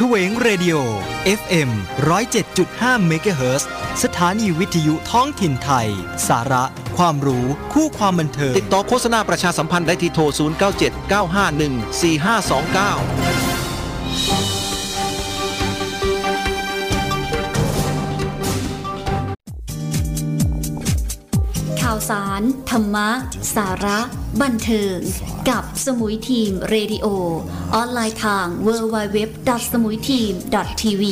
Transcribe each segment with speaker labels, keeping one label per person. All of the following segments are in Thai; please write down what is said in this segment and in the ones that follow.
Speaker 1: เฉวง Radio FM 107.5เมกะเฮิร์สถานีวิทยุท้องถิ่นไทย สาระ ความรู้ คู่ความบันเทิง
Speaker 2: ติดต่อโฆษณาประชาสัมพันธ์ได้ที่โทร 0979514529
Speaker 3: ข่าวสาร ธรรมะ สาระ บันเทิง กับสมุยทีมเรดิโอ ออนไลน์ทาง w w w s m u i t e a m t v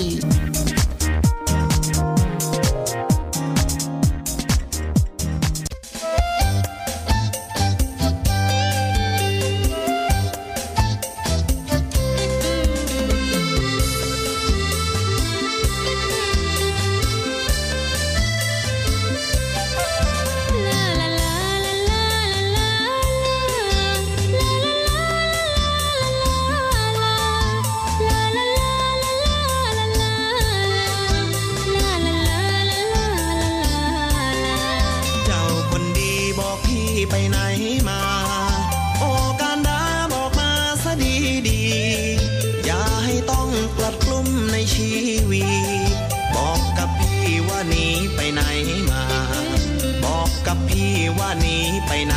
Speaker 4: ไปไหนมา บอกกับพี่ว่าหนี
Speaker 5: ไป
Speaker 4: ไหน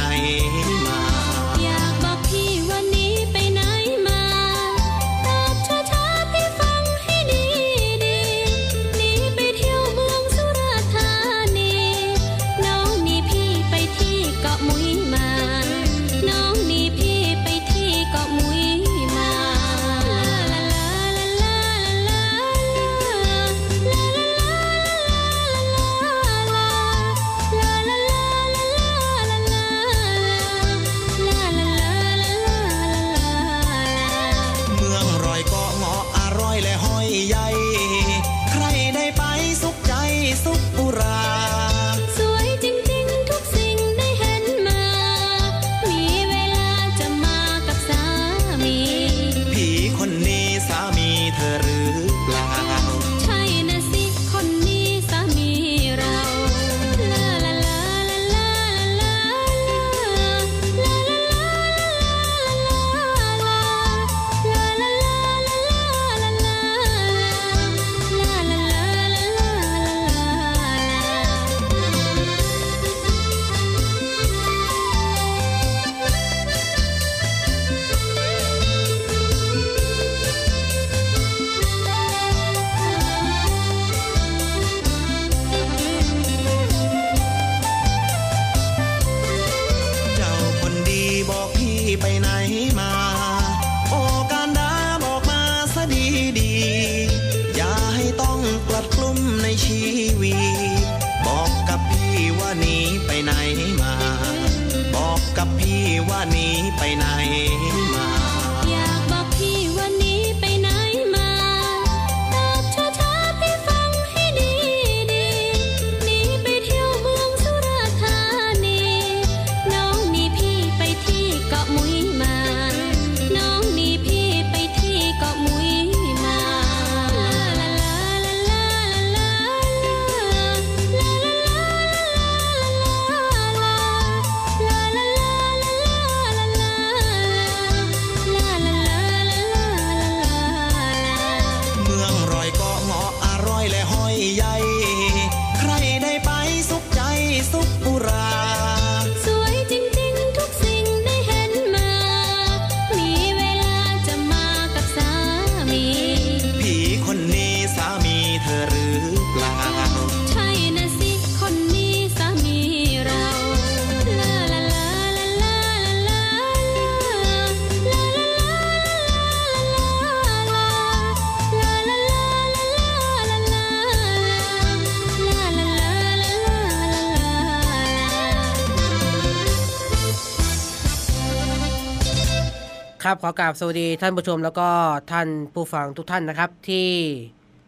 Speaker 5: ครั
Speaker 6: บขอกราบสวัสดีท่านผู้ชมแล้วก็ท่านผู้ฟังทุกท่านนะครับ ที่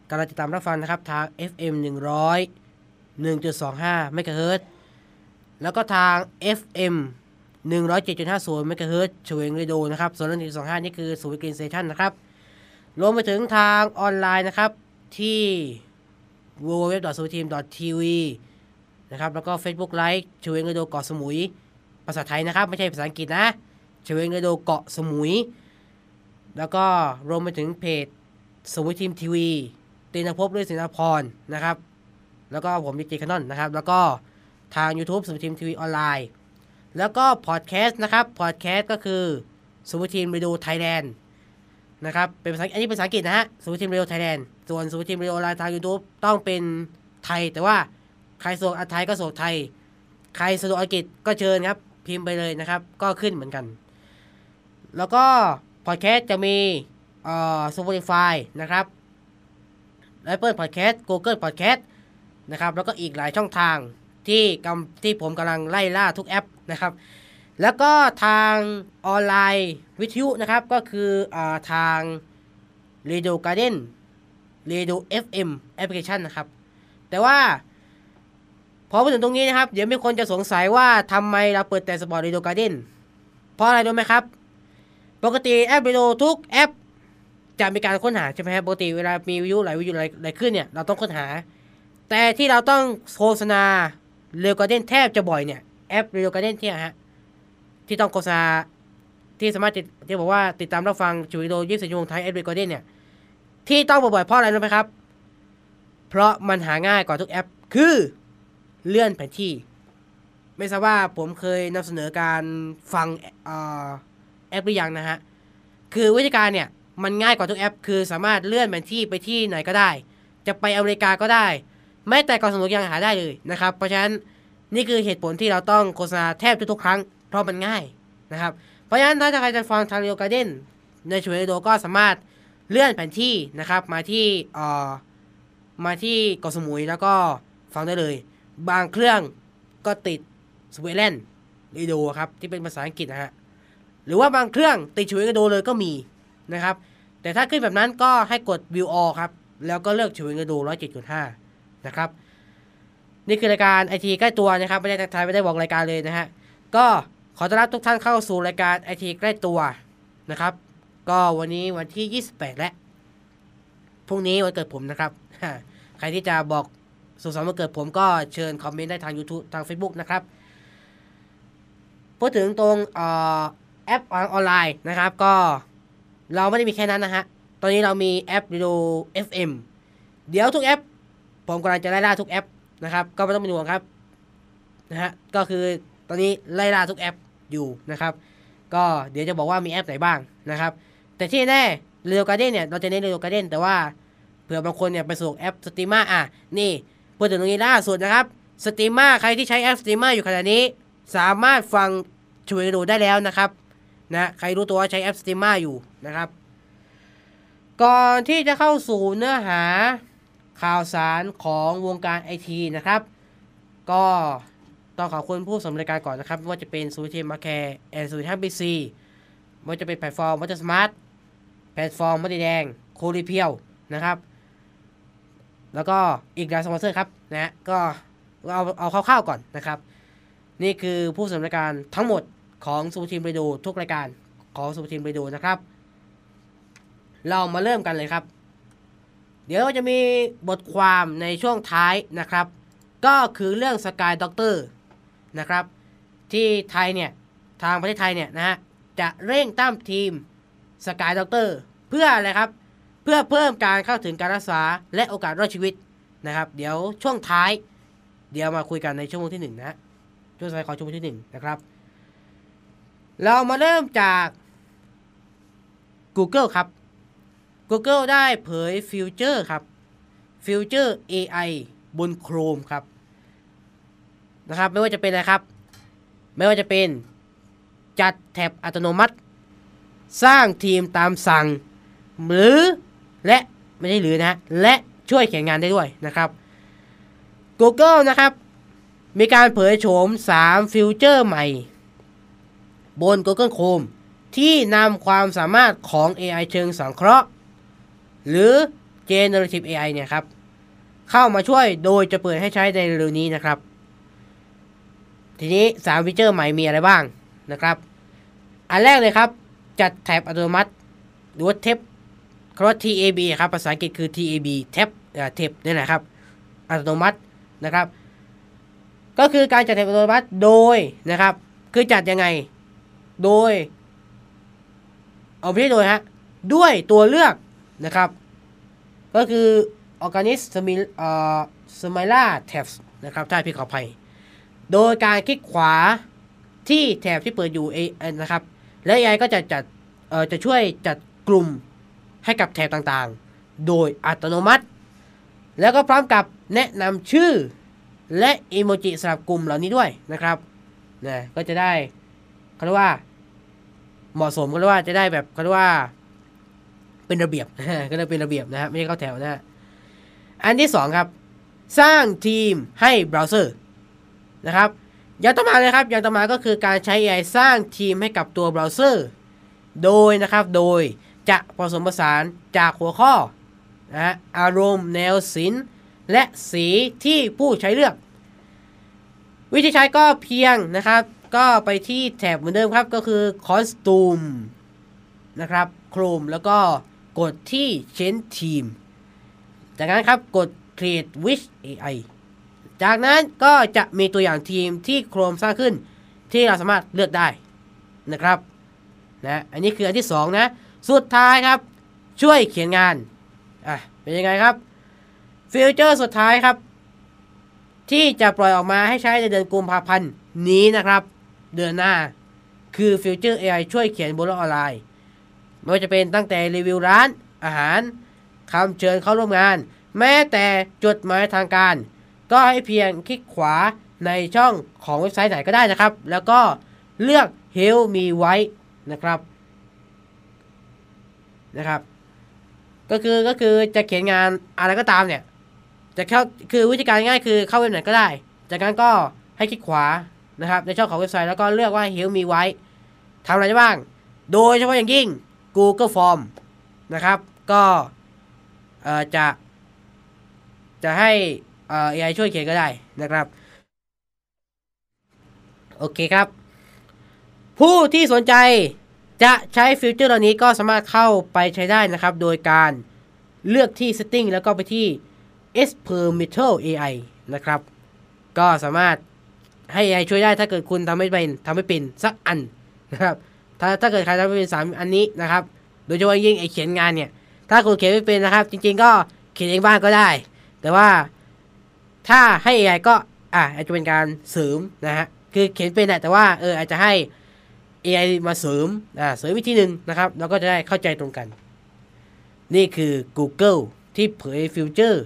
Speaker 6: กำลังติดตามรับฟังนะครับทาง FM 100 1.25เมกะเฮิรตแล้วก็ทาง FM 107.50เมกะเฮิรตซ์เฉวงเรโดนะครับส่วน1.25 นี่คือสูวิ Green Station นะครับ รวมไปถึงทางออนไลน์นะครับที่ www.suteam.tv นะครับแล้วก็ Facebook Live เวงเรโดเกาะสมุย ภาษาไทยนะครับ ไม่ใช่ภาษาอังกฤษนะ เฉวงเรโดเกาะสมุย แล้วก็รวมไปถึงเพจสมุทรทีมทีวีตีนภพด้วยศิลปพรนะครับ แล้วก็ผมดิจิคานอนนะครับ แล้วก็ทาง YouTube สมุทรทีมทีวีออนไลน์ แล้วก็พอดแคสต์นะครับ พอดแคสต์ก็คือสมุทรทีมไปดูไทยแลนด์นะครับ เป็นภาษาอันนี้เป็นภาษาอังกฤษนะฮะสมุทรทีมเรดิโอไทยแลนด์ ส่วนสมุทรทีมเรดิโอออนไลน์ทาง YouTube ต้องเป็นไทย แต่ว่าใครสะดวกอัไทยก็สะดวกไทย ใครสะดวกอังกฤษก็เชิญครับ พิมพ์ไปเลยนะครับ ก็ขึ้นเหมือนกัน แล้วก็พอดแคสต์จะมีเอ่อ Spotify นะครับ Apple Podcast Google Podcast นะครับแล้วก็อีกหลายช่องทางที่กำที่ผมกำลังไล่ล่าทุกแอปนะครับ แล้วก็ทางออนไลน์วิทยุนะครับก็คืออาทาง Radio Garden Radio FM Application นะครับ แต่ว่า พอมาถึงตรงนี้นะครับ เดี๋ยวมีคนจะสงสัยว่าทำไมเราเปิดแต่สปอร์ต Radio Garden เพราะอะไรรู้ไหมครับ ปกติแอป Radio ทุกแอป จะมีการค้นหาใช่ไหมครับปกติเวลามีวิวหลายวิวอะไรขึ้นเนี่ยเราต้องค้นหา แต่ที่เราต้องโฆษณาเร o ก a เดนแทบจะบ่อยเนี่ยแอปเร o ก a เดนที่ฮะที่ต้องโฆษณาที่สามารถติดที่บอกว่าติดตามรับฟังชูวิดีโอ24ชั่วโมงไทยแอปเร o ก a เดนเนี่ยที่ต้องบ่อยๆเพราะอะไรรู้ไหมครับ เพราะมันหาง่ายกว่าทุกแอป คือเลื่อนแผนที่ ไม่ทราบว่าผมเคยนำเสนอการฟังเอ่อ แอปหรือยังนะฮะ คือวิธีการเนี่ยมันง่ายกว่าทุกแอป คือสามารถเลื่อนแผนที่ไปที่ไหนก็ได้ จะไปอเมริกาก็ได้ แม้แต่เกาะสมุทรยังหาได้เลยนะครับ เพราะฉะนั้นนี่คือเหตุผลที่เราต้องโฆษณาแทบทุกๆครั้ง เพราะมันง่ายนะครับ เพราะฉะนั้นถ้าใครจะฟังทางเรียวการ์เด้นในช่วยโดก็สามารถเลื่อนแผนที่นะครับมาที่เอ่อมาที่เกาะสมุยแล้วก็ฟังได้เลย บางเครื่องก็ติดสวีเดนรีโดครับที่เป็นภาษาอังกฤษนะฮะ รือว่าบางเครื่องติดช่วยกระโดเลยก็มีนะครับ แต่ถ้าขึ้นแบบนั้นก็ให้กด view all ครับ แล้วก็เลือกช่วยกระโด107.5 นะครับ นี่คือรายการไอทีใกล้ตัวนะครับ ไม่ได้ทักทายไม่ได้บอกรายการเลยนะฮะ ก็ขอต้อนรับทุกท่านเข้าสู่รายการไอทีใกล้ตัวนะครับ ก็วันนี้วันที่ 28 แล้วพรุ่งนี้วันเกิดผมนะครับ ใครที่จะบอกสุขสันต์วันเกิดผมก็เชิญคอมเมนต์ได้ทาง YouTube ทาง Facebook นะครับพูดถึงตรงเอ่อ แอปออนไลน์นะครับก็เราไม่ได้มีแค่นั้นนะฮะ ตอนนี้เรามีแอป Radio FM เดี๋ยวทุกแอป ผมกำลังจะไล่ล่าทุกแอปนะครับ ก็ไม่ต้องเป็นห่วงครับนะฮะก็คือตอนนี้ไล่ล่าทุกแอปอยู่นะครับ ก็เดี๋ยวจะบอกว่ามีแอปไหนบ้างนะครับ แต่ที่แน่ Radio Garden เนี่ยเราจะเน้น Radio Garden แต่ว่าเผื่อบางคนเนี่ยไปสู่แอป Streema อะนี่พูดถึงตรงนี้ล่าสุดนะครับ Streema ใครที่ใช้แอป Streema อยู่ขณะนี้ สามารถฟังช่วยดูได้แล้วนะครับ นะใครรู้ตัวว่าใช้แอปสตรีมาอยู่นะครับ ก่อนที่จะเข้าสู่เนื้อหาข่าวสารของวงการไอทีนะครับ ก็ต้องขอบคุณผู้สำเร็จการก่อนนะครับไม่ว่าจะเป็นซูเทมาแคร์แอนด์ซูเทมบีซีไม่ว่าจะเป็นแพลตฟอร์มวัตสมาร์ทแพลตฟอร์มมัดแดงโคลีเพียวนะครับ แล้วก็อีกหลายสปอนเซอร์ครับนะก็เอาเอาคร่าวๆก่อนนะครับ นี่คือผู้สำเร็จการทั้งหมด ของซูทีมเรดิโอทุกรายการของซูทีมเรดิโอนะครับ เรามาเริ่มกันเลยครับ เดี๋ยวจะมีบทความในช่วงท้ายนะครับ ก็คือเรื่อง Sky Doctor นะครับ ที่ไทยเนี่ย ทางประเทศไทยเนี่ยนะฮะจะเร่งตั้งทีม Sky Doctor เพื่ออะไรครับ เพื่อเพิ่มการเข้าถึงการรักษาและโอกาสรอดชีวิตนะครับ เดี๋ยวช่วงท้าย เดี๋ยวมาคุยกันในชั่วโมงที่หนึ่งนะช่วงสายของชั่วโมงที่หนึ่งนะครับ เรามาเริ่มจาก Google ครับ Google ได้เผยฟิวเจอร์ครับฟิวเจอร์ AI บน Chrome ครับนะครับ ไม่ว่าจะเป็นอะไรครับ ไม่ว่าจะเป็นจัดแท็บอัตโนมัติ สร้างทีมตามสั่ง หรือและไม่ได้หรือนะและช่วยเขียนงานได้ด้วยนะครับ Google นะครับ มีการเผยโฉม 3 ฟิวเจอร์ใหม่ บน Google Chrome ที่นำความสามารถของ AI เชิงสังเคราะห์ หรือ Generative AI เนี่ยครับ เข้ามาช่วยโดยจะเปิดให้ใช้ในเร็วนี้นะครับ ทีนี้ 3 ฟีเจอร์ใหม่มีอะไรบ้างนะครับ อันแรกเลยครับ จัดแท็บอัตโนมัติหรือว่าเทปคำว่า TAB ครับ ภาษาอังกฤษคือ TAB แท็บเอ่อเทปนี่แหละครับ อัตโนมัตินะครับ ก็คือการจัดแท็บอัตโนมัติโดยนะครับ คือจัดยังไง โดย เอาไม่ใช่โดยฮะ ด้วยตัวเลือกนะครับ ก็คือ Organis Smil เอ่อ Smila Tabs นะครับถ้าพี่ขออภัย โดยการคลิกขวาที่แถบที่เปิดอยู่เอเอ่อนะครับ และ AI ก็จะจัดเอ่อจะช่วยจัดกลุ่มให้กับแถบต่างๆ โดยอัตโนมัติ แล้วก็พร้อมกับแนะนำชื่อและอีโมจิสำหรับกลุ่มเหล่านี้ด้วยนะครับนะก็จะได้เขาเรียกว่า เหมาะสมก็เรียกว่าจะได้แบบเขาเรียกว่า เป็นระเบียบก็เลยเป็นระเบียบนะฮะไม่ใช่เข้าแถวนะฮะอันที่สองครับ สร้างทีมให้เบราว์เซอร์นะครับอย่างต่อมาเลยครับอย่างต่อมาก็คือการใช้ AI สร้างทีมให้กับตัวเบราว์เซอร์โดยนะครับโดยจะผสมผสานจากหัวข้อนะอารมณ์ แนวศิลป์และสีที่ผู้ใช้เลือก วิธีใช้ก็เพียงนะครับ ก็ไปที่แถบเหมือนเดิมครับก็คือ Costume นะครับ Chrome แล้วก็กดที่ Change Team จากนั้นครับกด Create with AI จากนั้นก็จะมีตัวอย่างทีมที่ Chrome สร้างขึ้นที่เราสามารถเลือกได้นะครับนะอันนี้คืออันที่ 2 นะ สุดท้ายครับ ช่วยเขียนงานอะเป็นยังไงครับฟิวเจอร์สุดท้ายครับ ที่จะปล่อยออกมาให้ใช้ในเดือนกุมภาพันธ์นี้นะครับ เดือนหน้า คือฟิวเจอร์ AI ช่วยเขียนบนโลกออนไลน์ ไม่ว่าจะเป็นตั้งแต่รีวิวร้าน อาหารคำเชิญเข้าร่วมงาน แม้แต่จดหมายทางการ ก็ให้เพียงคลิกขวาในช่องของเว็บไซต์ไหนก็ได้นะครับ แล้วก็เลือก Help Me ไว้นะครับนะครับ ก็คือก็คือจะเขียนงานอะไรก็ตามเนี่ย จะเข้าคือวิธีการง่ายคือเข้าเว็บไหนก็ได้ จากนั้นก็ให้คลิกขวา นะครับในช่องของเว็บไซต์แล้วก็เลือกว่า Help Me ไว้ทำอะไรได้บ้าง โดยเฉพาะอย่างยิ่ง Google Form นะครับ ก็จะ จะให้เอ่อ AI ช่วยเขียนก็ได้นะครับ โอเคครับ ผู้ที่สนใจจะใช้ฟิวเจอร์เหล่านี้ก็สามารถเข้าไปใช้ได้นะครับ โดยการเลือกที่ Setting แล้วก็ไปที่ Experimental AI นะครับ ก็สามารถ ให้ AI ช่วยได้ถ้าเกิดคุณทำไม่เป็นทำไม่เป็นสักอันนะครับถ้าถ้าเกิดใครทำไม่เป็นสามอันนี้นะครับ โดยเฉพาะยิ่งไอเขียนงานเนี่ย ถ้าคุณเขียนไม่เป็นนะครับ จริง ๆ ก็เขียนเองบ้างก็ได้ แต่ว่าถ้าให้ AI ก็อะอาจจะเป็นการเสริมนะฮะคือเขียนเป็นแหละแต่ว่าเอออาจจะให้ AI มาเสริมอ่าเสริมวิธีหนึ่งนะครับแล้วก็จะได้เข้าใจตรงกัน นี่คือ Google ที่เผยฟิวเจอร์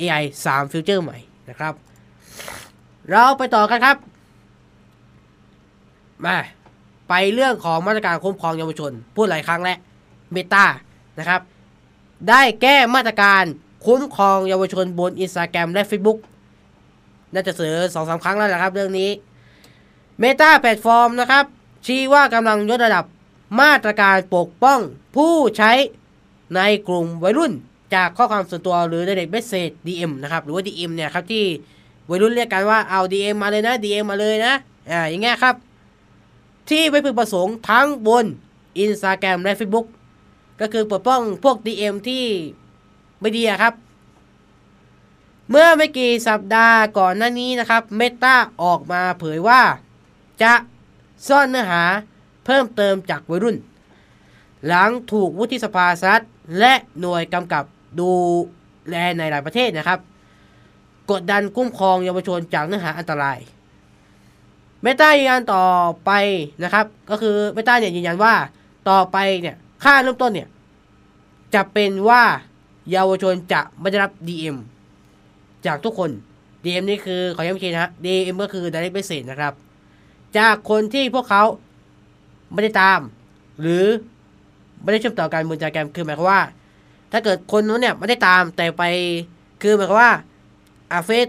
Speaker 6: AI 3 ฟีเจอร์ใหม่นะครับ เราไปต่อกันครับ มาไปเรื่องของมาตรการคุ้มครองเยาวชน พูดหลายครั้งแล้ว Meta นะครับ ได้แก้มาตรการคุ้มครองเยาวชนบน Instagram และ Facebook น่าจะเสือสองสาครั้งแล้วนะครับ เรื่องนี้ Meta แพลตฟอร์มนะครับ ชี้ว่ากำลังยกระดับมาตรการปกป้องผู้ใช้ในกลุ่มวัยรุ่นจากข้อความส่วนตัวหรือ direct message DM นะครับ หรือว่า DM เนี่ยครับที่ วัยรุ่นเรียกกันว่าเอา DM มาเลยนะ DM มาเลยนะอ่าอย่างเงี้ยครับ ที่ไม่พึงประสงค์ทั้งบน Instagram และ Facebook ก็คือปกป้องพวก DM ที่ไม่ดีครับ เมื่อไม่กี่สัปดาห์ก่อนหน้านี้นะครับ Meta ออกมาเผยว่า จะซ่อนเนื้อหาเพิ่มเติมจากวัยรุ่น หลังถูกวุฒิสภาสหรัฐและหน่วยกำกับดูแลในหลายประเทศนะครับ กดดันคุ้มครองเยาวชนจากเนื้อหาอันตรายเมตายืนยันต่อไปนะครับ ก็คือเมตาเนี่ยยืนยันว่าต่อไปเนี่ยค่าเริ่มต้นเนี่ยจะเป็นว่าเยาวชนจะไม่ได้รับ DM จากทุกคน DM นี่คือขอย้ำอีกทีนะฮะ DM ก็คือ direct message นะครับ จากคนที่พวกเขาไม่ได้ตาม หรือไม่ได้เชื่อมต่อกันบนจาแกรมคือหมายความว่า ถ้าเกิดคนนู้นเนี่ยไม่ได้ตามแต่ไปคือหมายความว่า อาเฟซ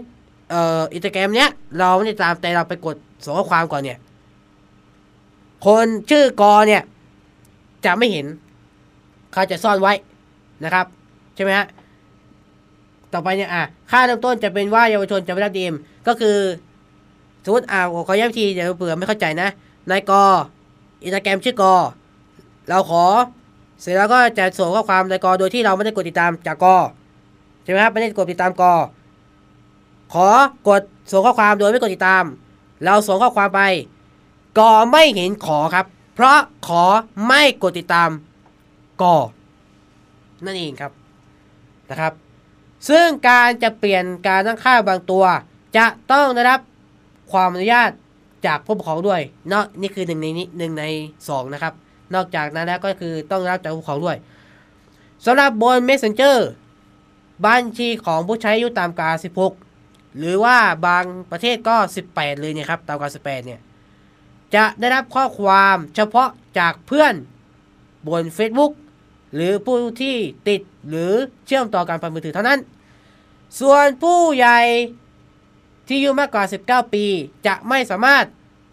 Speaker 6: เอ่ออินสตาแกรมเนี้ย เราไม่ได้ตามแต่เราไปกดส่งข้อความก่อนเนี่ย คนชื่อกอเนี่ย จะไม่เห็น เขาจะซ่อนไว้นะครับ ใช่ไหมฮะต่อไปเนี่ยอะค่าเริ่มต้นจะเป็นว่าเยาวชนจะไม่รับดีเอ็มก็คือสมมติอ่าขอย้ำทีเดี๋ยวเผื่อไม่เข้าใจนะนายกออินสตาแกรมชื่อกอ เราขอ เสร็จแล้วก็จะส่งข้อความในกอโดยที่เราไม่ได้กดติดตามจากกอใช่ไหมครับไม่ได้กดติดตามกอ ขอกดส่งข้อความโดยไม่กดติดตาม เราส่งข้อความไปกอไม่เห็นขอครับ เพราะขอไม่กดติดตามกอนั่นเองครับนะครับ ซึ่งการจะเปลี่ยนการตั้งค่าบางตัว จะต้องได้รับความอนุญาตจากผู้ปกครองด้วยเนาะนี่คือหนึ่งในนี้หนึ่งในสองนะครับ นอกจากนั้นแล้วก็คือต้องรับจากผู้ปกครองด้วยสำหรับบน Messenger บัญชีของผู้ใช้อายุตามกา16 หรือว่าบางประเทศก็ 18 เลยเนี่ยครับตามกา18เนี่ยจะได้รับข้อความเฉพาะจากเพื่อนบน Facebook หรือผู้ที่ติดหรือเชื่อมต่อการผ่านมือถือเท่านั้น ส่วนผู้ใหญ่ที่อายุมากกว่า 19 ปี จะไม่สามารถ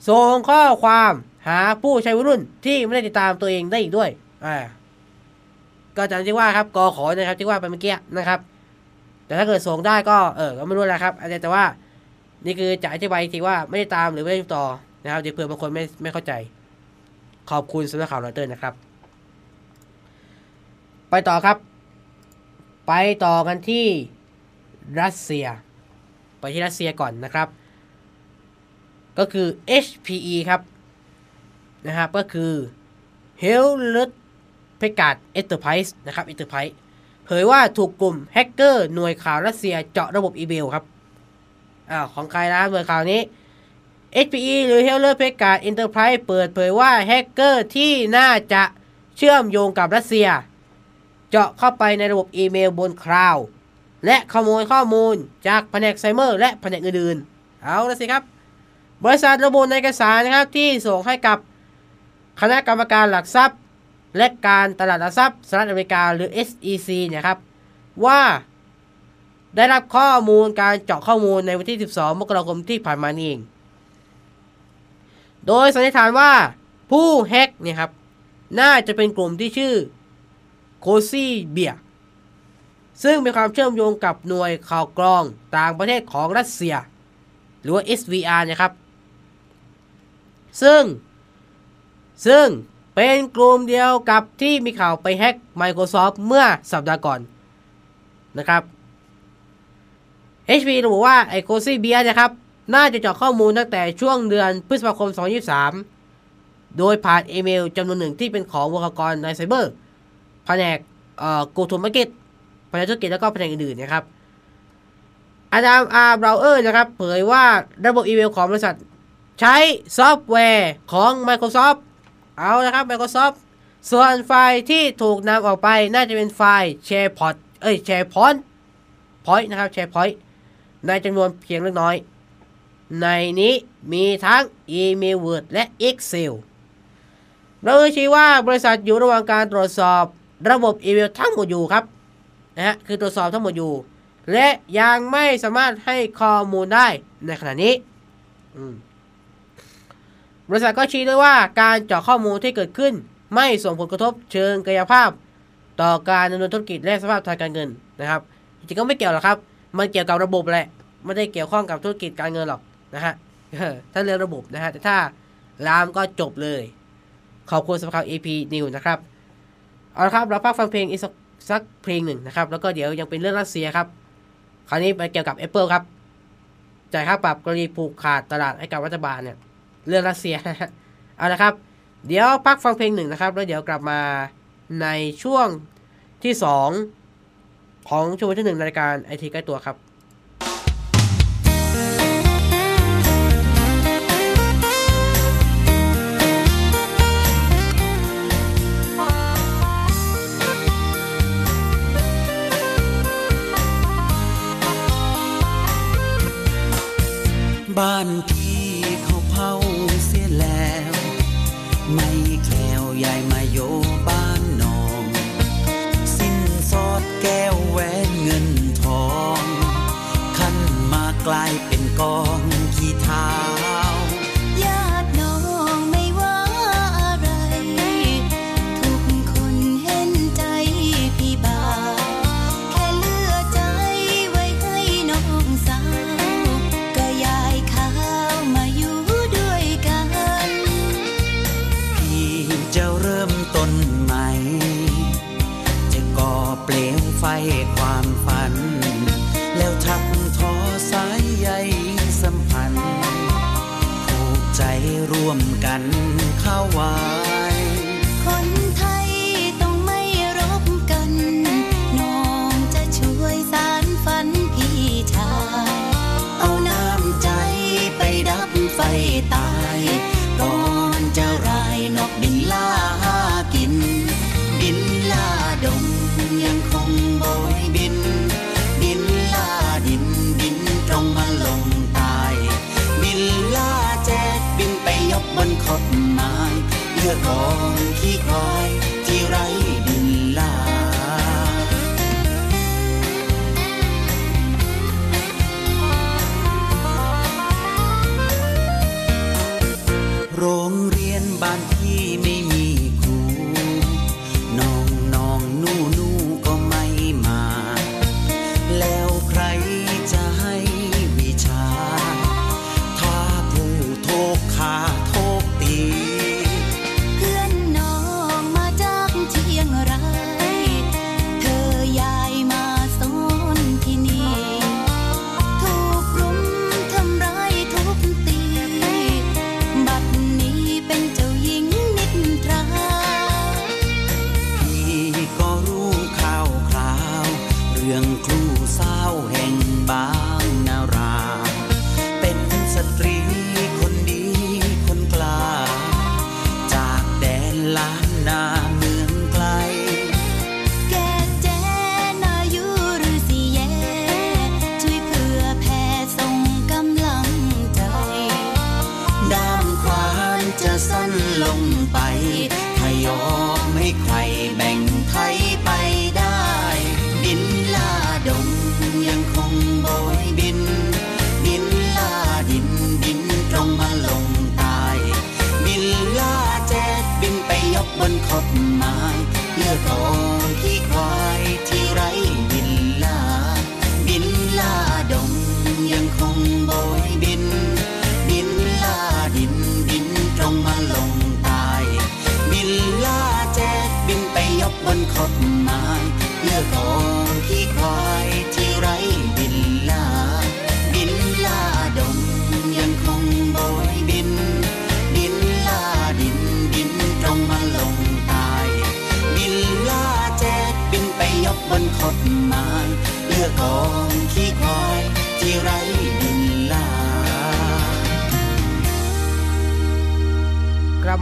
Speaker 6: ส่งข้อความหาผู้ใช้วัยรุ่นที่ไม่ได้ติดตามตัวเองได้อีกด้วย อ่า ก็จำที่ว่าครับกอขอนะครับที่ว่าไปเมื่อกี้นะครับ แต่ถ้าเกิดส่งได้ก็เออก็ไม่รู้แหละครับอาจจะแต่ว่านี่คือจะอธิบายทีว่าไม่ได้ตามหรือไม่ได้ติดต่อนะครับเดี๋ยวเผื่อบางคนไม่ไม่เข้าใจ ขอบคุณสำหรับข่าวรอยเตอร์นะครับ ไปต่อครับ ไปต่อกันที่รัสเซีย ไปที่รัสเซียก่อนนะครับ ก็คือ HPE ครับนะครับก็คือ h e l l e t p e g a d Enterprise นะครับ Enterprise เผยว่าถูกกลุ่มแฮกเกอร์หน่วยข่าวรัสเซียเจาะระบบอีเมลครับอ้าวของใครนะหน่วยข่าวนี้ HPE หรือ h e l l e t p e g a d Enterprise เปิดเผยว่าแฮกเกอร์ที่น่าจะเชื่อมโยงกับรัสเซีย เจาะเข้าไปในระบบอีเมลบนคลาวด์และขโมยข้อมูลจากแผนกไซเมอร์และแผนกอื่นๆ เอาละสิครับ บริษัทระบุในเอกสารนะครับที่ส่งให้กับคณะกรรมการหลักทรัพย์ และการตลาดหลักทรัพย์สหรัฐอเมริกาหรือ SEC เนี่ยครับว่าได้รับข้อมูลการเจาะข้อมูลในวันที่ 12 มกราคมที่ผ่านมานี่เอง โดยสันนิษฐานว่าผู้แฮกเนี่ยครับ น่าจะเป็นกลุ่มที่ชื่อโคซี่เบียซึ่งมีความเชื่อมโยงกับหน่วยข่าวกรองต่างประเทศของรัสเซีย หรือว่า SVR นะครับ ซึ่งซึ่ง เป็นกลุ่มเดียวกับที่มีข่าวไปแฮ็ก Microsoft เมื่อสัปดาห์ก่อนนะครับ HP ระบุว่าไอโคซี่เบียนะครับ น่าจะเจาะข้อมูลตั้งแต่ช่วงเดือนพฤษภาคม 2023 โดยผ่านอีเมลจำนวนหนึ่งที่เป็นของบุคลากรในไซเบอร์แผนกเอ่อ go to market แผนกธุรกิจแล้วก็แผนกอื่นๆนะครับอาดามอาร์เบราเออร์นะครับ เผยว่าระบบอีเมลของบริษัท ใช้ซอฟต์แวร์ของ Microsoft เอานะครับ Microsoft ส่วนไฟล์ที่ถูกนำออกไปน่าจะเป็นไฟล์ SharePoint เอ้ย SharePoint Point นะครับ SharePoint ในจำนวนเพียงเล็กน้อย ในนี้มีทั้ง Email Word และ Excel เราชี้ว่าบริษัทอยู่ระหว่างการตรวจสอบระบบอีเมลทั้งหมดอยู่ครับนะฮะคือตรวจสอบทั้งหมดอยู่ และยังไม่สามารถให้ข้อมูลได้ในขณะนี้ อืม บริษัทก็ชี้ด้วยว่าการเจาะข้อมูลที่เกิดขึ้น ไม่ส่งผลกระทบเชิงกายภาพ ต่อการดำเนินธุรกิจและสภาพทางการเงินนะครับจริงก็ไม่เกี่ยวหรอกครับ มันเกี่ยวกับระบบแหละไม่ได้เกี่ยวข้องกับธุรกิจการเงินหรอกนะฮะถ้าเรื่องระบบนะฮะแต่ถ้าลามก็จบเลย ขอบคุณสำหรับ AP New นะครับเอาละครับเราพักฟังเพลงอีกสักสักเพลงหนึ่งนะครับ แล้วก็เดี๋ยวยังเป็นเรื่องรัสเซียครับ คราวนี้ไปเกี่ยวกับ Apple ครับจ่ายค่าปรับกรณีผูกขาดตลาดให้กับรัฐบาลเนี่ย เรื่องรัสเซียเอาละครับ เดี๋ยวพักฟังเพลงหนึ่งนะครับ แล้วเดี๋ยวกลับมาในช่วงที่สองของช่วงที่หนึ่งในรายการไอทีใกล้ตัวครับ
Speaker 7: บ้าน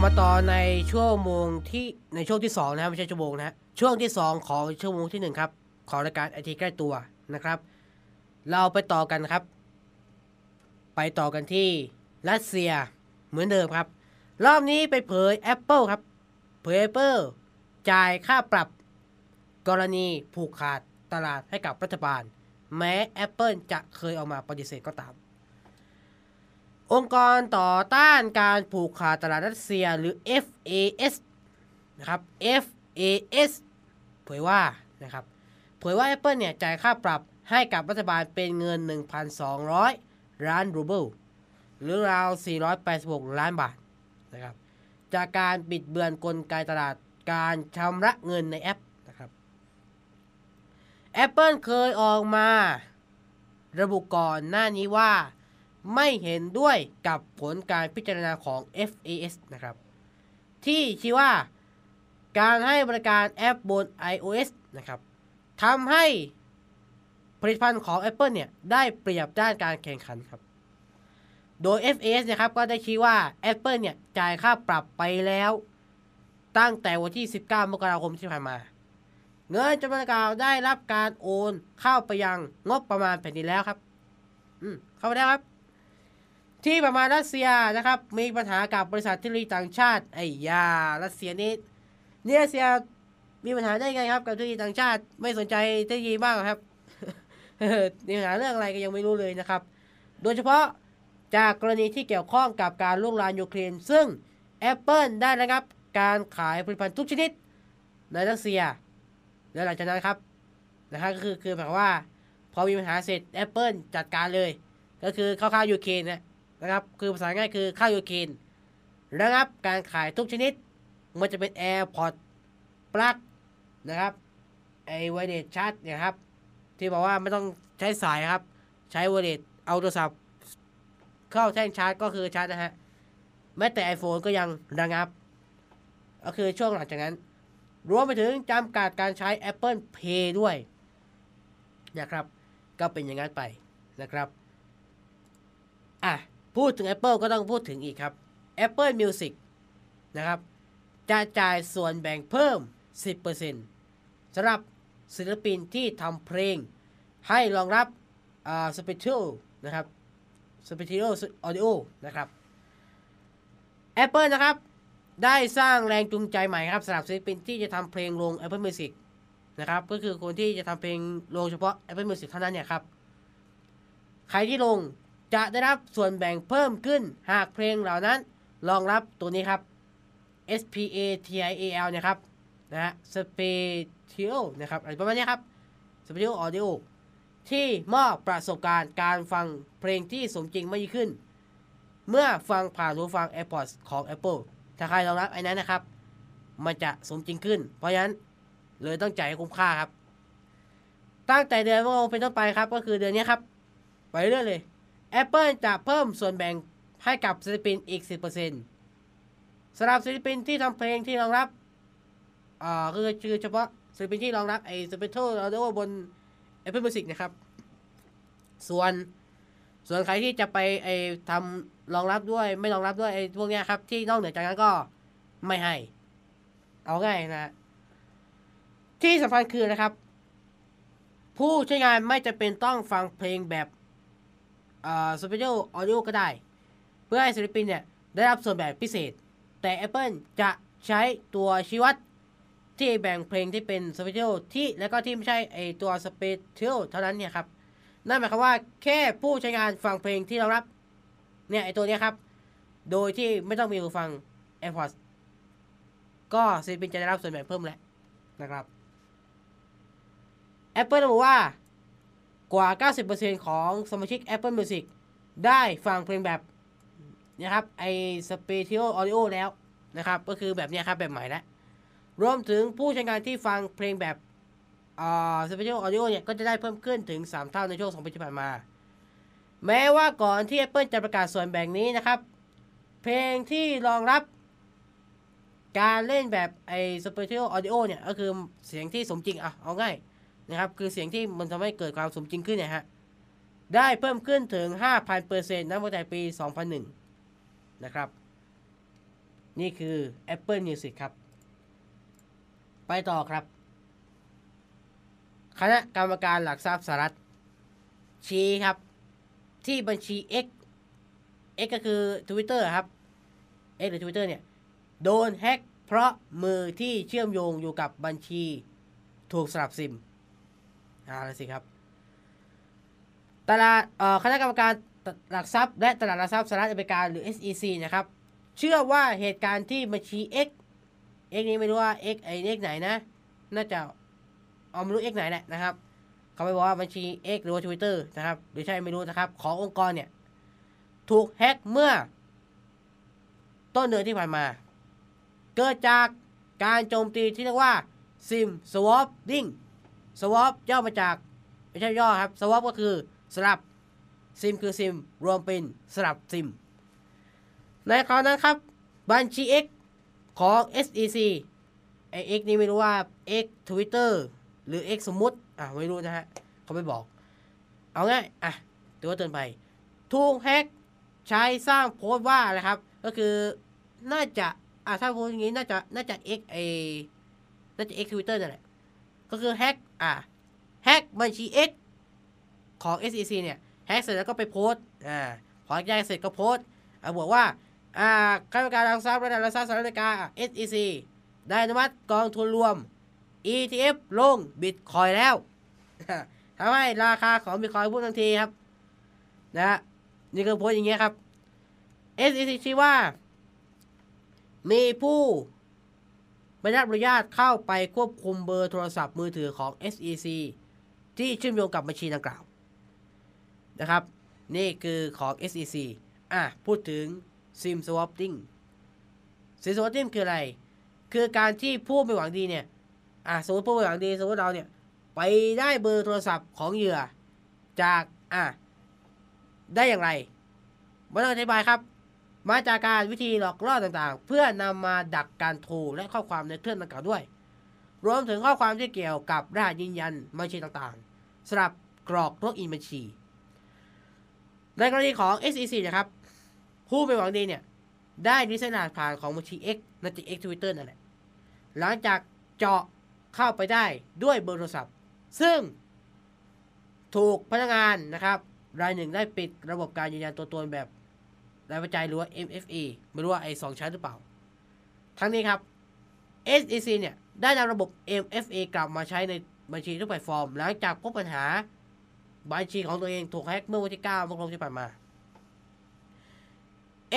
Speaker 7: มา
Speaker 8: ต่อในชั่
Speaker 7: วโมงที่
Speaker 8: ใน
Speaker 6: ช่วงที่2นะครับไม่ใช่ชั่วโมงนะช่วงที่ 2 ของชั่วโมงที่ 1 ครับของรายการไอทีใกล้ตัวนะครับ เราไปต่อกันครับ ไปต่อกันที่รัสเซียเหมือนเดิมครับ รอบนี้ไปเผย Apple ครับ เผย Apple จ่ายค่าปรับกรณีผูกขาดตลาดให้กับรัฐบาล แม้ Apple จะเคยออกมาปฏิเสธก็ตาม องค์กรต่อต้านการผูกขาดตลาดรัสเซียหรือ FAS นะครับ FAS เผยว่านะครับเผยว่า Apple เนี่ยจ่ายค่าปรับให้กับรัฐบาลเป็นเงิน 1,200 ล้านรูเบิลหรือราว 486 ล้านบาทนะครับจากการบิดเบือนกลไกตลาดการชำระเงินในแอปนะครับ Apple เคยออกมา ระบุก่อนหน้านี้ว่า ไม่เห็นด้วยกับผลการพิจารณาของ FAS นะครับ ที่ชี้ว่าการให้บริการแอปบน iOS นะครับทำให้ผลิตภัณฑ์ของ Apple เนี่ย ได้เปรียบด้านการแข่งขันครับ โดย FAS นะครับ ก็ได้ชี้ว่า Apple เนี่ย จ่ายค่าปรับไปแล้ว ตั้งแต่วันที่ 19 มกราคมที่ผ่านมา เงินจำนวนกล่าวได้รับการโอนเข้าไปยังงบประมาณแผ่นดินแล้วครับ อืมเข้าไปแล้วครับ ที่ประมาณรัสเซียนะครับ มีปัญหากับบริษัทเทคโนโลยีต่างชาติไอ้ยารัสเซียนี่นี่รัสเซียมีปัญหาได้ไงครับกับเทคโนโลยีต่างชาติไม่สนใจเทคโนโลยีบ้างครับมีปัญหาเรื่องอะไรก็ยังไม่รู้เลยนะครับ โดยเฉพาะจากกรณีที่เกี่ยวข้องกับการลุกรานยูเครนซึ่ง Apple ได้ระงับการขายผลิตภัณฑ์ทุกชนิดในรัสเซีย แล้วหลังจากนั้นครับนะครับก็คือคือแบบว่า พอมีปัญหาเสร็จ Apple จัดการเลย ก็คือเข้าข้าวยูเครนนะ นะครับคือภาษาง่ายคือข้าวยูเครนระงับการขายทุกชนิดมันจะเป็น AirPods ปลั๊กนะครับไอไวเลสชาร์จเนี่ยครับ ที่บอกว่าไม่ต้องใช้สายครับ ใช้ไวเลสเอาโทรศัพท์เข้าแท่งชาร์จก็คือชาร์จนะฮะแม้แต่ iPhone ก็ยังระงับ ก็คือช่วงหลังจากนั้น รวมไปถึงจำกัดการใช้ Apple Pay ด้วยนะครับ ก็เป็นอย่างนั้นไปนะครับ อะ พูดถึง Apple ก็ต้องพูดถึงอีกครับ Apple Music นะครับจะจ่ายส่วนแบ่งเพิ่ม 10%สำหรับศิลปินที่ทำเพลง ให้รองรับอ่า Special นะครับ Special Audio นะครับ Apple นะครับ ได้สร้างแรงจูงใจใหม่ครับสำหรับศิลปินที่จะทำเพลงลง Apple Music นะครับก็คือคนที่จะทำเพลงลงเฉพาะ Apple Music เท่านั้นเนี่ยครับ ใครที่ลง จะได้รับส่วนแบ่งเพิ่มขึ้น หากเพลงเหล่านั้นรองรับตัวนี้ครับ SPATIAL นะครับนะฮะ Spatial นะครับอะไรประมาณนี้ครับ Spatial Audio ที่มอบประสบการณ์การฟังเพลงที่สมจริงมากยิ่งขึ้น เมื่อฟังผ่านหูฟัง AirPods ของ Apple ถ้าใครรองรับไอ้นั้นนะครับ มันจะสมจริงขึ้น เพราะฉะนั้นเลยต้องจ่ายให้คุ้มค่าครับ ตั้งแต่เดือนมกราคมเป็นต้นไปครับ ก็คือเดือนนี้ครับ ไปเรื่อยเลย Apple จะเพิ่มส่วนแบ่งให้กับศิลปินอีก 10%สำหรับศิลปินที่ทำเพลงที่รองรับอ่าคือคือเฉพาะศิลปินที่รองรับไอ้ Spectral Audio บน Apple Music นะครับ ส่วนส่วนใครที่จะไปไอ้ทำรองรับด้วยไม่รองรับด้วยไอ้พวกเนี้ยครับที่นอกเหนือจากนั้นก็ไม่ให้ เอาง่ายนะ ที่สำคัญคือนะครับ ผู้ใช้งานไม่จะเป็นต้องฟังเพลงแบบ อ่า Special Audio ก็ได้ เพื่อให้ศิลปินเนี่ยได้รับส่วนแบ่งพิเศษ แต่ Apple จะใช้ตัวชี้วัดที่แบ่งเพลงที่เป็น Special ที่แล้วก็ที่ไม่ใช่ไอตัว Special เท่านั้นเนี่ยครับนั่นหมายความว่าแค่ผู้ใช้งานฟังเพลงที่เรารับเนี่ยไอตัวเนี้ยครับ โดยที่ไม่ต้องมีหูฟัง AirPods ก็ศิลปินจะได้รับส่วนแบ่งเพิ่มแล้วนะครับ Apple ระบุว่า กว่า 90%ของสมาชิก Apple Music ได้ฟังเพลงแบบนะครับไอ Spatial Audio แล้วนะครับ ก็คือแบบนี้ครับแบบใหม่แล้วรวมถึงผู้ใช้งานที่ฟังเพลงแบบอ่า Spatial Audio เนี่ย ก็จะได้เพิ่มขึ้นถึง 3 เท่าในช่วง2ปีที่ผ่านมา แม้ว่าก่อนที่ Apple จะประกาศส่วนแบ่งนี้นะครับ เพลงที่รองรับการเล่นแบบไอ้ Spatial Audio เนี่ย ก็คือเสียงที่สมจริงอะเอาง่าย นะครับ คือเสียงที่มันทำให้เกิดความสมจริงขึ้นเนี่ยฮะ ได้เพิ่มขึ้นถึง 5,000%นับตั้งแต่ปี 2001 นะครับ นี่คือ Apple Music ครับ ไปต่อครับ คณะกรรมการหลักทรัพย์สหรัฐ ชี้ครับ ที่บัญชี X X ก็คือ Twitter ครับ X หรือ Twitter เนี่ย โดนแฮ็กเพราะมือที่เชื่อมโยงอยู่กับบัญชีถูกสลับซิม อ่าละสิครับตลาดคณะกรรมการหลักทรัพย์ และตลาดหลักทรัพย์สหรัฐอเมริกาหรือ SEC นะครับ เชื่อว่าเหตุการณ์ที่บัญชี X X นี้ไม่รู้ว่า X ไอ้ X ไหนนะ น่าจะเอาไม่รู้ X ไหนแหละนะครับ เขาไม่บอกว่าบัญชี X หรือว่า Twitter นะครับ หรือใช่ไม่รู้นะครับ ขององค์กรเนี่ย ถูกแฮ็กเมื่อ ต้นเดือนที่ผ่านมา เกิดจากการโจมตีที่เรียกว่า SIM swapping swap ย่อมาจาก ไม่ใช่ย่อครับ swap ก็คือสลับ SIM คือ SIM รวมเป็นสลับ SIM ในคราวนั้นครับ บัญชี X ของ SEC ไอ X นี่ไม่รู้ว่า X Twitter หรือ X สมมุติ อะ ไม่รู้นะฮะ เขาไม่บอก เอาง่าย อะตัวเตือนไปถูกแฮกใช้สร้างโพสต์ว่าอะไรครับ ก็คือน่าจะ อะถ้าโพสต์อย่างนี้ น่าจะ น่าจะ X ไอน่าจะ X Twitter นั่นแหละ ก็คือแฮก อะแฮกบัญชี X ของ SEC เนี่ยแฮกเสร็จแล้วก็ไปโพสต์อ่าพอแยกเสร็จก็โพสต์อ่าบอกว่าอ่าคณะกรรมการหลักทรัพย์ระดับหลักทรัพย์สหรัฐอเมริกา SEC ได้อนุมัติกองทุนรวม ETF ลงบิตคอยแล้วทำให้ราคาของบิตคอยพุ่งทันทีครับ นะฮะนี่คือโพสต์อย่างเงี้ยครับ SEC ชี้ว่า มีผู้ ไม่ได้รับอนุญาตเข้าไปควบคุมเบอร์โทรศัพท์มือถือของ SEC ที่เชื่อมโยงกับบัญชีดังกล่าวนะครับ นี่คือของ SEC อะ พูดถึง SIM swapping SIM swapping คืออะไร คือการที่ผู้ไม่หวังดีเนี่ย อะ สมมติผู้ไม่หวังดี สมมติเราเนี่ย ไปได้เบอร์โทรศัพท์ของเหยื่อจาก อะ ได้อย่างไรไม่ต้องอธิบายครับ มาจากการวิธีหลอกล่อต่างๆ เพื่อนำมาดักการโทรและข้อความในเครื่องดังกล่าวด้วย รวมถึงข้อความที่เกี่ยวกับรหัสยืนยันบัญชีต่างๆสำหรับกรอกล็อกอินบัญชี ในกรณีของ SEC นะครับ ผู้ไม่หวังดีเนี่ย ได้ดิสรหัสผ่านของบัญชี X นั่นจะ X Twitter นั่นแหละหลังจากเจาะเข้าไปได้ด้วยเบอร์โทรศัพท์ ซึ่งถูกพนักงานนะครับ รายหนึ่งได้ปิดระบบการยืนยันตัวตนแบบ รายปัจจัยหรือว่า MFA ไม่รู้ว่าไอ้สองชั้นหรือเปล่า ทั้งนี้ครับ SEC เนี่ย ได้นำระบบ MFA กลับมาใช้ในบัญชีทุกแพลตฟอร์ม หลังจากพบปัญหาบัญชีของตัวเองถูกแฮ็กเมื่อวันที่9มกราคมที่ผ่านมา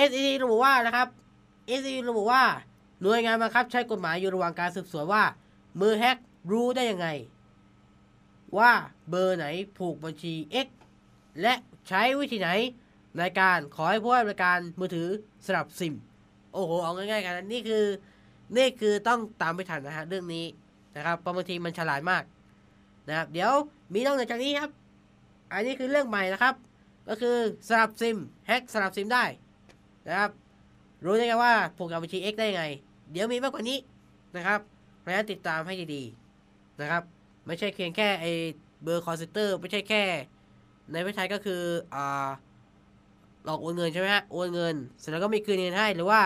Speaker 6: SEC ระบุว่านะครับ SEC ระบุว่าหน่วยงานบังคับ ใช้กฎหมายอยู่ระหว่างการสืบสวนว่า มือแฮ็กรู้ได้ยังไง ว่าเบอร์ไหนผูกบัญชี X และใช้วิธีไหน ในการขอให้ผู้ให้บริการมือถือสลับซิม โอ้โห เอาง่ายๆกันนะนี่คือ นี่คือต้องตามไปทันนะฮะเรื่องนี้นะครับเพราะบางทีมันฉลาดมากนะครับเดี๋ยวมีนอกจากนี้ครับ อันนี้คือเรื่องใหม่นะครับ ก็คือสลับซิมแฮ็กสลับซิมได้นะครับ รู้ได้ไงว่าผูกกับบัญชี X ได้ไง เดี๋ยวมีมากกว่านี้นะครับเพราะฉะติดตามให้ดีๆนะครับ ไม่ใช่เพียงแค่ไอเบอร์คอลเซ็นเตอร์ไม่ใช่แค่ ในประเทศไทยก็คืออ่า หลอกโอนเงินใช่ไหมฮะโอนเงินเสร็จแล้วก็ไม่คืนเงินให้หรือว่า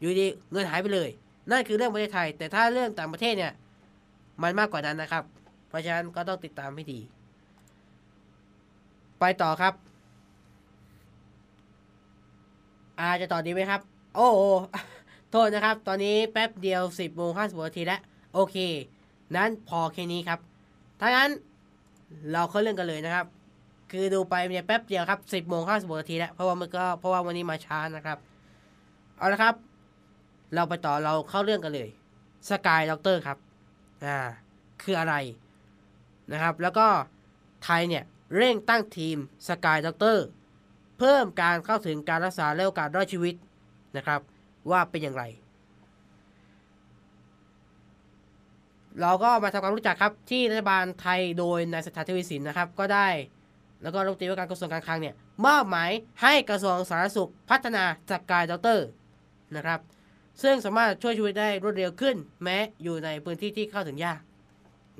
Speaker 6: อยู่ดีเงินหายไปเลย นั่นคือเรื่องประเทศไทย แต่ถ้าเรื่องต่างประเทศเนี่ยมันมากกว่านั้นนะครับ เพราะฉะนั้นก็ต้องติดตามให้ดี ไปต่อครับ อาจะต่อดีไหมครับ โอ้โโทษนะครับ ตอนนี้แป๊บเดียว 10โมง50นาทีแล้ว โอเค นั้นพอแค่นี้ครับ ถ้างั้นเราเข้าเรื่องกันเลยนะครับ คือดูไปเนี่ยแป๊บเดียวครับ10โมง50นาทีแล้วเพราะว่ามันก็เพราะว่าวันนี้มาช้านะครับ เอาละครับ เราไปต่อเราเข้าเรื่องกันเลย Sky Doctor ครับอ่าคืออะไรนะครับ แล้วก็ไทยเนี่ยเร่งตั้งทีม Sky Doctor เพิ่มการเข้าถึงการรักษาและโอกาสรอดชีวิตนะครับ ว่าเป็นอย่างไร เราก็มาทำความรู้จักครับที่รัฐบาลไทยโดยนายเศรษฐาทวีสินนะครับ ก็ได้ แล้วก็รัฐมนตรีว่าการกระทรวงการคลังเนี่ยมอบหมายให้กระทรวงสาธารณสุขพัฒนา Sky Doctor นะครับ ซึ่งสามารถช่วยชีวิตได้รวดเร็วขึ้น แม้อยู่ในพื้นที่ที่เข้าถึงยาก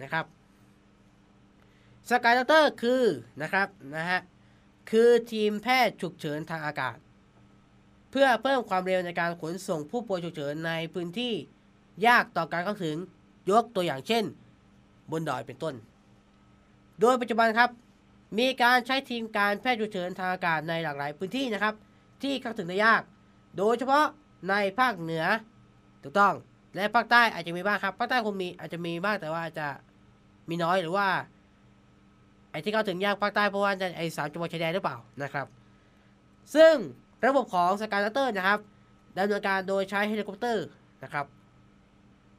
Speaker 6: นะครับ Sky Doctor คือนะครับนะฮะคือทีมแพทย์ฉุกเฉินทางอากาศ เพื่อเพิ่มความเร็วในการขนส่งผู้ป่วยฉุกเฉินในพื้นที่ยากต่อการเข้าถึงยกตัวอย่างเช่น บนดอยเป็นต้น โดยปัจจุบันครับ มีการใช้ทีมการแพทย์ฉุกเฉินทางอากาศในหลากหลายพื้นที่นะครับ ที่เข้าถึงได้ยาก โดยเฉพาะในภาคเหนือถูกต้อง และภาคใต้อาจจะมีบ้างครับภาคใต้คงมีอาจจะมีบ้างแต่ว่าอาจจะมีน้อยหรือว่าไอ้ที่เข้าถึงยากภาคใต้เพราะว่าจะไอ้สามจังหวัดชายแดนหรือเปล่านะครับ ซึ่งระบบของ Sky Doctor นะครับดำเนินการโดยใช้เฮลิคอปเตอร์นะครับ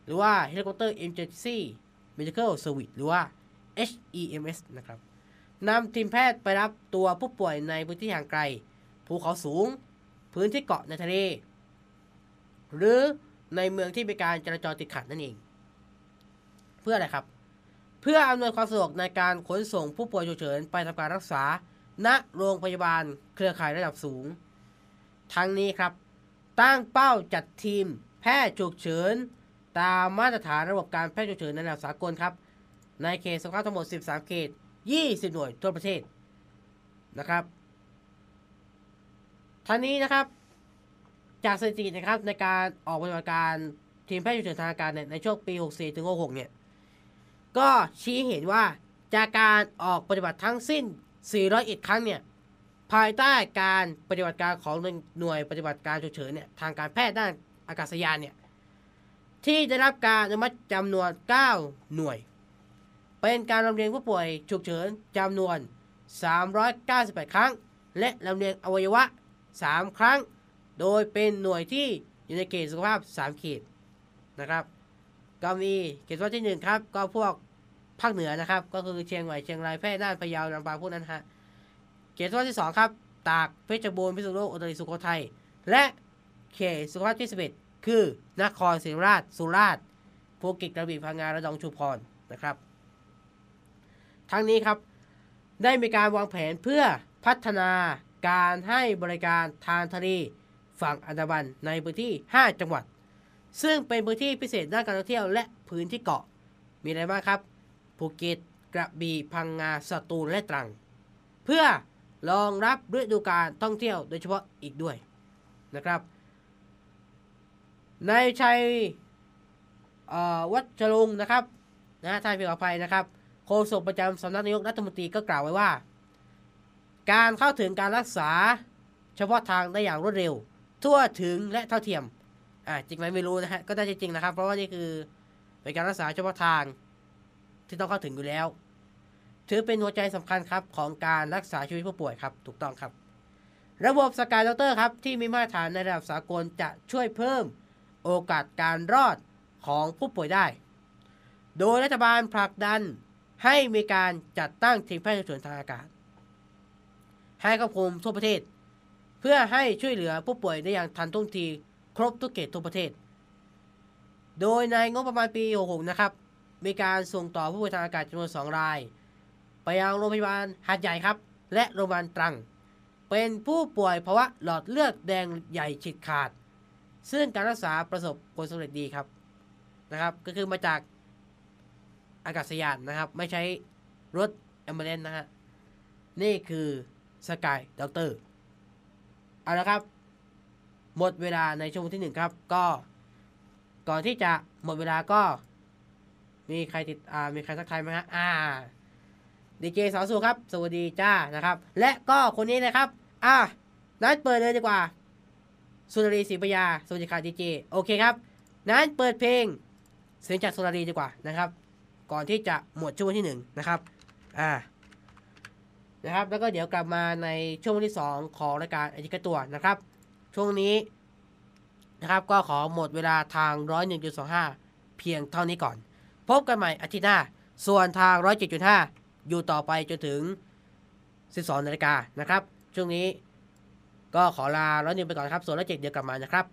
Speaker 6: หรือว่าเฮลิคอปเตอร์ Emergency Medical Service หรือว่า HEMS นะครับ นำทีมแพทย์ไปรับตัวผู้ป่วยในพื้นที่ห่างไกล ภูเขาสูง พื้นที่เกาะในทะเล หรือในเมืองที่มีการจราจรติดขัดนั่นเอง เพื่ออะไรครับ เพื่ออำนวยความสะดวกในการขนส่งผู้ป่วยฉุกเฉินไปทำการรักษา ณ โรงพยาบาลเครือข่ายระดับสูง ทั้งนี้ครับ ตั้งเป้าจัดทีม แพทย์ฉุกเฉิน ตามมาตรฐานระบบการแพทย์ฉุกเฉินในระดับสากลครับ ในเขตสงครามทั้งหมด 13 เขต 20 หน่วยทั่วประเทศนะครับทั้งนี้นะครับ จากสถิตินะครับในการออกปฏิบัติการทีมแพทย์ฉุกเฉินทางกาศเนี่ยในช่วงปี 64 ถึง 66 เนี่ย ก็ชี้เห็นว่าจากการออกปฏิบัติทั้งสิ้น 401 ครั้งเนี่ย ภายใต้การปฏิบัติการของหน่วยปฏิบัติการฉุกเฉินเนี่ยทางการแพทย์ด้านอากาศยานเนี่ย ที่ได้รับการอนุมัติจำนวน 9 หน่วย เป็นการลำเลียงผู้ป่วยฉุกเฉินจำนวน 398 ครั้ง และลำเลียงอวัยวะ 3 ครั้ง โดยเป็นหน่วยที่อยู่ในเขตสุขภาพ 3 เขตนะครับก็มีเขตว่าที่ 1 ครับ ก็พวกภาคเหนือนะครับ ก็คือเชียงใหม่เชียงรายแพร่น่านพะเยาลำปางพวกนั้นฮะเขตสุขภาพที่ 2 ครับ ตากเพชรบูรณ์พิษณุโลกอุตรดิตถ์สุโขทัยและเขตสุขภาพที่ 11 คือนครศรีธรรมราชสุราษฎร์ภูเก็ตกระบี่พังงาระนองชุมพรนะครับ ทั้งนี้ครับ ได้มีการวางแผนเพื่อพัฒนาการให้บริการทางทะเลฝั่งอันดามันในพื้นที่ 5 จังหวัด ซึ่งเป็นพื้นที่พิเศษด้านการท่องเที่ยวและพื้นที่เกาะ มีอะไรบ้างครับ ภูเก็ต กระบี่ พังงา สตูล และตรัง เพื่อรองรับฤดูการท่องเที่ยวโดยเฉพาะอีกด้วยนะครับในชัยอ่อวัชรงนะครับนะท่านพิขอภัยนะครับ โฆษกประจำสำนักนายกรัฐมนตรีก็กล่าวไว้ว่า การเข้าถึงการรักษาเฉพาะทางได้อย่างรวดเร็ว ทั่วถึงและเท่าเทียมอ่าจริงไหมไม่รู้นะฮะก็ได้จริงๆนะครับ เพราะว่านี่คือเป็นการรักษาเฉพาะทางที่ต้องเข้าถึงอยู่แล้ว ถือเป็นหัวใจสำคัญครับของการรักษาชีวิตผู้ป่วยครับถูกต้องครับ ระบบสกายดอเตอร์ครับที่มีมาตรฐานในระดับสากลจะช่วยเพิ่มโอกาสการรอดของผู้ป่วยได้ โดยรัฐบาลผลักดัน ให้มีการจัดตั้งทีมแพทย์ฉุกเฉินทางอากาศ ให้ครอบคลุมทั่วประเทศ เพื่อให้ช่วยเหลือผู้ป่วยได้อย่างทันท่วงทีครบทุกเขตทั่วประเทศ โดยในงบประมาณปี 66 นะครับ มีการส่งต่อผู้ป่วยทางอากาศจำนวน 2 ราย ไปยังโรงพยาบาลหาดใหญ่ครับ และโรงพยาบาลตรัง เป็นผู้ป่วยภาวะหลอดเลือดแดงใหญ่ฉีดขาด ซึ่งการรักษาประสบผลสำเร็จดีครับนะครับ ก็คือมาจาก อากาศยานนะครับ ไม่ใช้รถ ambulance นะฮะ นี่คือ Sky Doctor เอาละครับ หมดเวลาในช่วงที่หนึ่งครับ ก็ ก่อนที่จะหมดเวลาก็ มีใครติดอ่ามีใครทักทายไหมฮะอ่าดีเจสาวสูครับ สวัสดีจ้านะครับ และก็คนนี้นะครับ อ่านั้นเปิดเลยดีกว่า สุนารีศรีปยาสวัสดีค่ะดีเจโอเคครับ นั้นเปิดเพลง เสียงจากสุนารีดีกว่านะครับ ก่อนที่จะหมดช่วงที่หนึ่งนะครับอ่านะครับ แล้วก็เดี๋ยวกลับมาในช่วงที่ 2 ของรายการอจิกตัวนะครับ ช่วงนี้นะครับก็ขอหมดเวลาทาง 101.25 เพียงเท่านี้ก่อน พบกันใหม่อาทิตย์หน้า ส่วนทาง 107.5 อยู่ต่อไปจนถึง 12นาฬิกานะครับ ช่วงนี้ก็ขอลาร้อยหนึ่งไปก่อนครับ ส่วนร้อยเจ็ดเดี๋ยวกลับมานะครับ